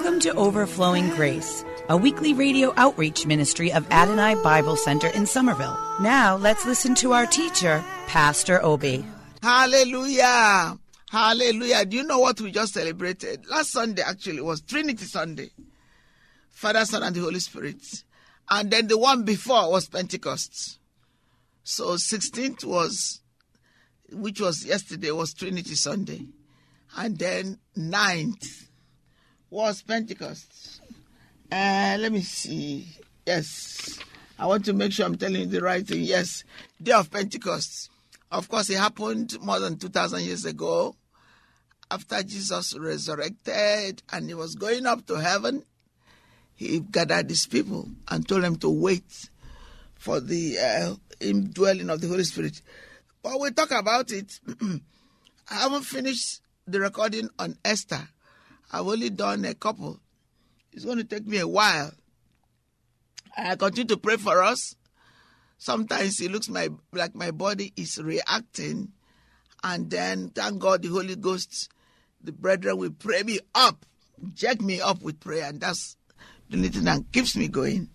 Welcome to Overflowing Grace, a weekly radio outreach ministry of Adonai Bible Center in Somerville. Now let's listen to our teacher, Pastor Obi. Hallelujah. Hallelujah. Do you know what we just celebrated? Last Sunday actually was Trinity Sunday. Father, Son, and the Holy Spirit. And then the one before was Pentecost. So 16th was, which was yesterday, was Trinity Sunday. And then 9th was Pentecost. Uh, let me see. Yes. I want to make sure I'm telling you the right thing. Yes. Day of Pentecost. Of course, it happened more than 2,000 years ago after Jesus resurrected and he was going up to heaven. He gathered his people and told them to wait for the uh, indwelling of the Holy Spirit. But we'll talk about it. I haven't finished the recording on Esther. I've only done a couple. It's going to take me a while. I continue to pray for us. Sometimes it looks my, like my body is reacting, and then thank God the Holy Ghost, the brethren will pray me up, jack me up with prayer, and that's the only thing that keeps me going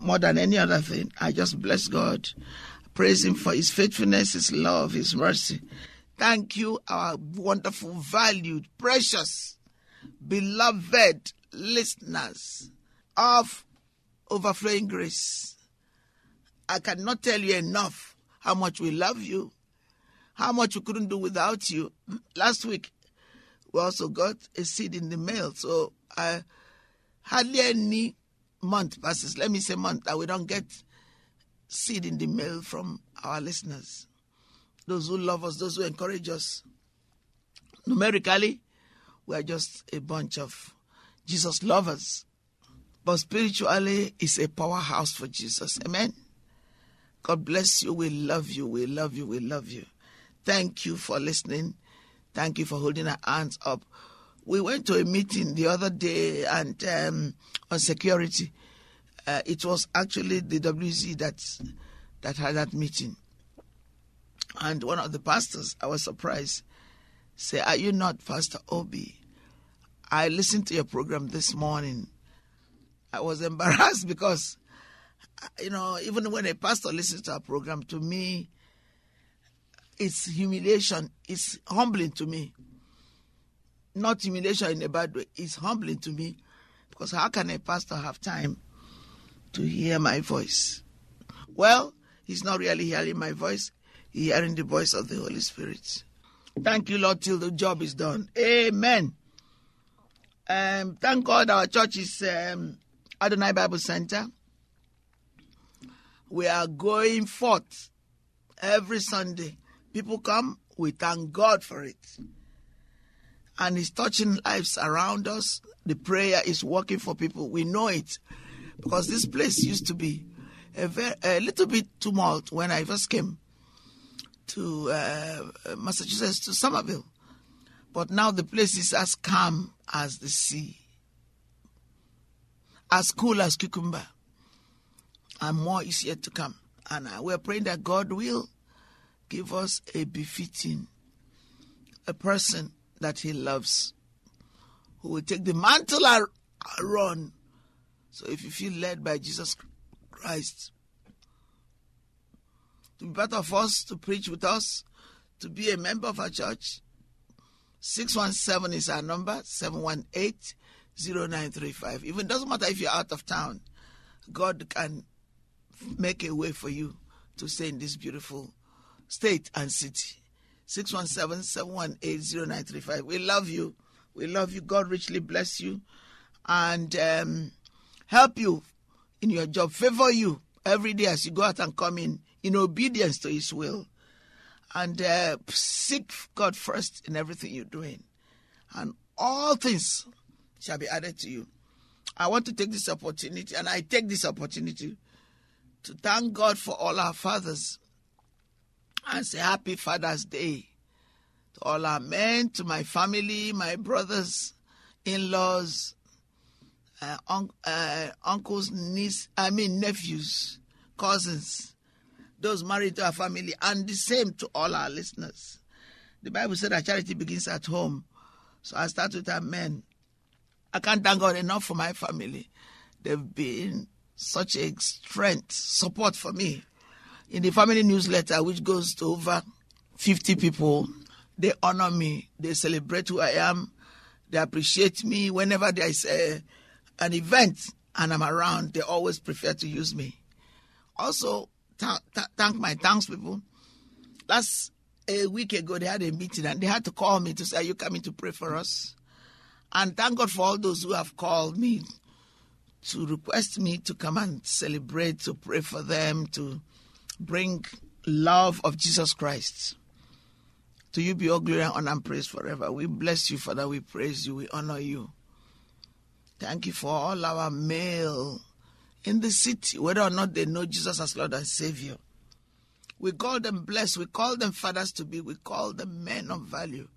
more than any other thing. I just bless God, praise Him for His faithfulness, His love, His mercy. Thank you, our wonderful, valued, precious, beloved listeners of Overflowing Grace. I cannot tell you enough how much we love you, how much we couldn't do without you. Last week, we also got a seed in the mail, so I hardly any month passes, let me say month, that we don't get seed in the mail from our listeners. Those who love us, those who encourage us. Numerically, we are just a bunch of Jesus lovers. But spiritually, it's a powerhouse for Jesus. Amen. God bless you. We love you. We love you. We love you. Thank you for listening. Thank you for holding our hands up. We went to a meeting the other day and um, on security. Uh, it was actually the WC that that had that meeting. And one of the pastors, I was surprised, say, "Are you not Pastor Obi?" I listened to your program this morning. I was embarrassed because, you know, even when a pastor listens to our program, to me, it's humiliation. It's humbling to me. Not humiliation in a bad way. It's humbling to me because how can a pastor have time to hear my voice? Well, he's not really hearing my voice. He's hearing the voice of the Holy Spirit. Thank you, Lord, till the job is done. Amen. Um, thank God our church is um, Adonai Bible Center. We are going forth every Sunday. People come, we thank God for it. And it's touching lives around us. The prayer is working for people. We know it because this place used to be a, very, a little bit tumult when I first came to uh, Massachusetts, to Somerville. But now the place is as calm as the sea, as cool as cucumber, and more is yet to come. And uh, we're praying that God will give us a befitting, a person that He loves, who will take the mantle and run. So if you feel led by Jesus Christ to be part of us, to preach with us, to be a member of our church, 617 is our number, 718 0935. Even doesn't matter if you're out of town, God can make a way for you to stay in this beautiful state and city. 617 718 0935. We love you. We love you. God richly bless you and um, help you in your job, favor you every day as you go out and come in in obedience to His will. And uh, seek God first in everything you're doing. And all things shall be added to you. I want to take this opportunity, and I take this opportunity to thank God for all our fathers and say Happy Father's Day to all our men, to my family, my brothers, in laws, uh, un- uh, uncles, niece, I mean nephews, cousins, those married to our family, and the same to all our listeners. The Bible said that charity begins at home. So I start with our men. I can't thank God enough for my family. They've been such a strength, support for me. In the family newsletter, which goes to over 50 people, they honor me. They celebrate who I am. They appreciate me. Whenever there is a, an event and I'm around, they always prefer to use me. Also, th- th- thank my thanks people. Last a week ago, they had a meeting and they had to call me to say, Are you coming to pray for us? And thank God for all those who have called me to request me to come and celebrate, to pray for them, to bring love of Jesus Christ. To you be all glory and honor and praise forever. We bless you, Father. We praise you. We honor you. Thank you for all our male in the city, whether or not they know Jesus as Lord and Savior. We call them blessed. We call them fathers to be. We call them men of value.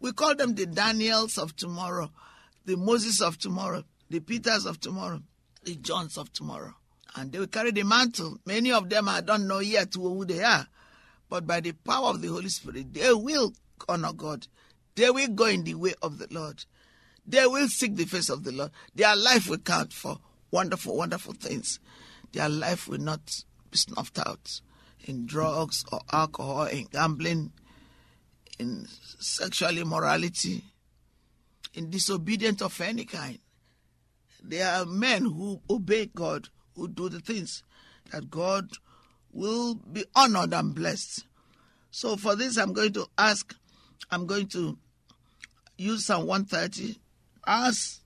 We call them the Daniels of tomorrow, the Moses of tomorrow, the Peters of tomorrow, the Johns of tomorrow. And they will carry the mantle. Many of them I don't know yet who they are. But by the power of the Holy Spirit, they will honor God. They will go in the way of the Lord. They will seek the face of the Lord. Their life will count for wonderful, wonderful things. Their life will not be snuffed out in drugs or alcohol, in gambling, in sexual immorality, in disobedience of any kind. There are men who obey God, who do the things that God will be honored and blessed. So for this, I'm going to ask, I'm going to use Psalm 130 as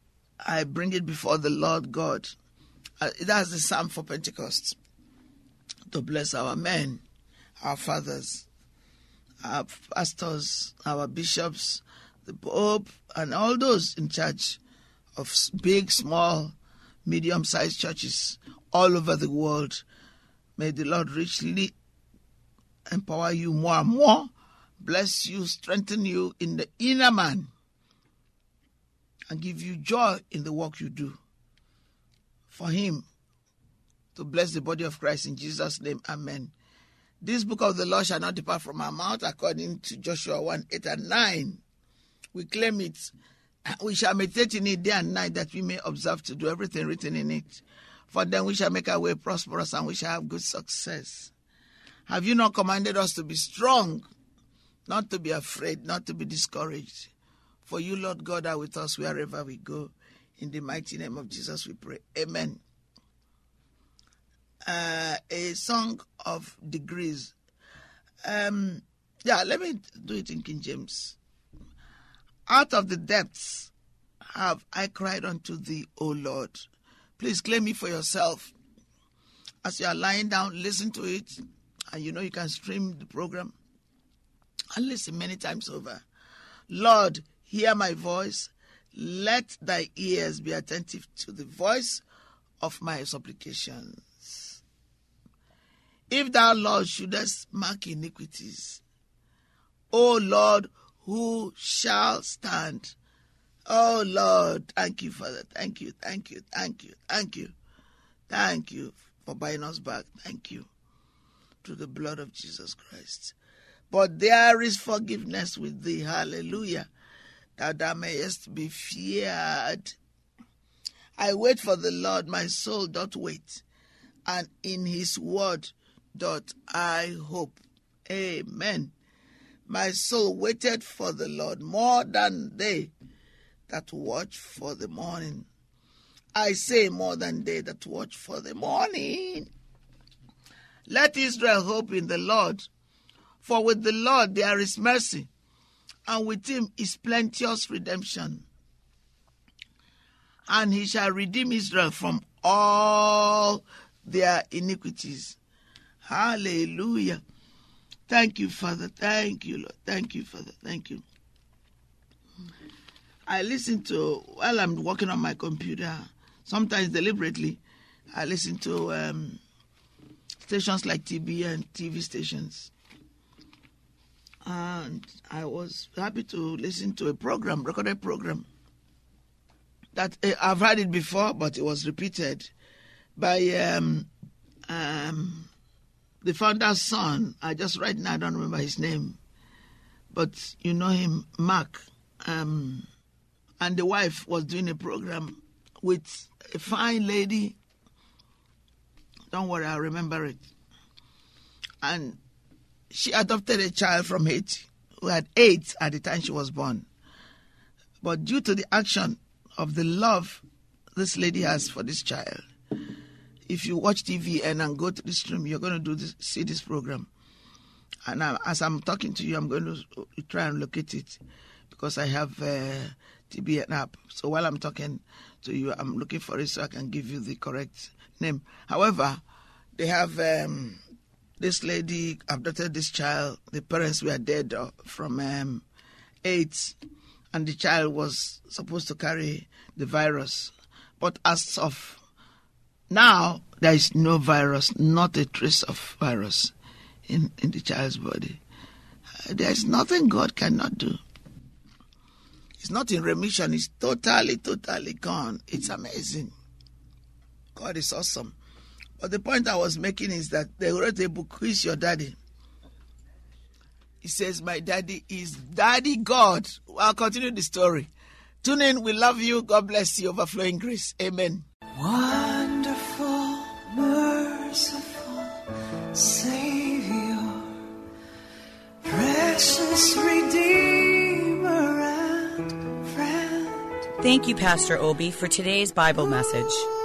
I bring it before the Lord God. Uh, that's the Psalm for Pentecost to bless our men, our fathers, our pastors, our bishops, the Pope, and all those in charge of big, small, medium sized churches all over the world. May the Lord richly empower you more and more, bless you, strengthen you in the inner man, and give you joy in the work you do. For Him to bless the body of Christ in Jesus' name, Amen. This book of the law shall not depart from our mouth, according to Joshua 1 8 and 9. We claim it. We shall meditate in it day and night that we may observe to do everything written in it. For then we shall make our way prosperous and we shall have good success. Have you not commanded us to be strong, not to be afraid, not to be discouraged? For you, Lord God, are with us wherever we go. In the mighty name of Jesus, we pray. Amen. Uh, a song of degrees. Um, yeah, let me do it in King James. Out of the depths have I cried unto thee, O Lord. Please claim me for yourself. As you are lying down, listen to it. And you know you can stream the program and listen many times over. Lord, hear my voice. Let thy ears be attentive to the voice of my supplications. If thou, Lord, shouldest mark iniquities, O Lord, who shall stand? Oh Lord, thank you, Father. Thank you, thank you, thank you, thank you. Thank you for buying us back. Thank you through the blood of Jesus Christ. But there is forgiveness with thee. Hallelujah. That thou mayest be feared. I wait for the Lord, my soul doth wait, and in his word doth I hope. Amen. My soul waited for the Lord more than they that watch for the morning. I say more than they that watch for the morning. Let Israel hope in the Lord, for with the Lord there is mercy, and with him is plenteous redemption. and he shall redeem Israel from all their iniquities. Hallelujah. Thank you, Father. Thank you, Lord. Thank you, Father. Thank you. I listen to, while I'm working on my computer, sometimes deliberately, I listen to um, stations like TB and TV stations. And I was happy to listen to a program, recorded program, that uh, I've heard it before, but it was repeated by um, um, the founder's son. I just right now I don't remember his name, but you know him, Mark. Um, and the wife was doing a program with a fine lady. Don't worry, I'll remember it. And she adopted a child from Haiti who had AIDS at the time she was born. But due to the action of the love this lady has for this child, if you watch TV and go to this stream, you're going to do this, see this program. And I, as I'm talking to you, I'm going to try and locate it because I have uh, TBN app. So while I'm talking to you, I'm looking for it so I can give you the correct name. However, they have um, this lady adopted this child. The parents were dead uh, from um, AIDS, and the child was supposed to carry the virus. But as of now, there is no virus, not a trace of virus in, in the child's body. Uh, there is nothing God cannot do. It's not in remission, it's totally, totally gone. It's amazing. God is awesome. But the point I was making is that they wrote a book, Who is Your Daddy? He says, My daddy is Daddy God. I'll continue the story. Tune in. We love you. God bless you. Overflowing grace. Amen. Wonderful, merciful Savior, precious Redeemer and friend. Thank you, Pastor Obi, for today's Bible message.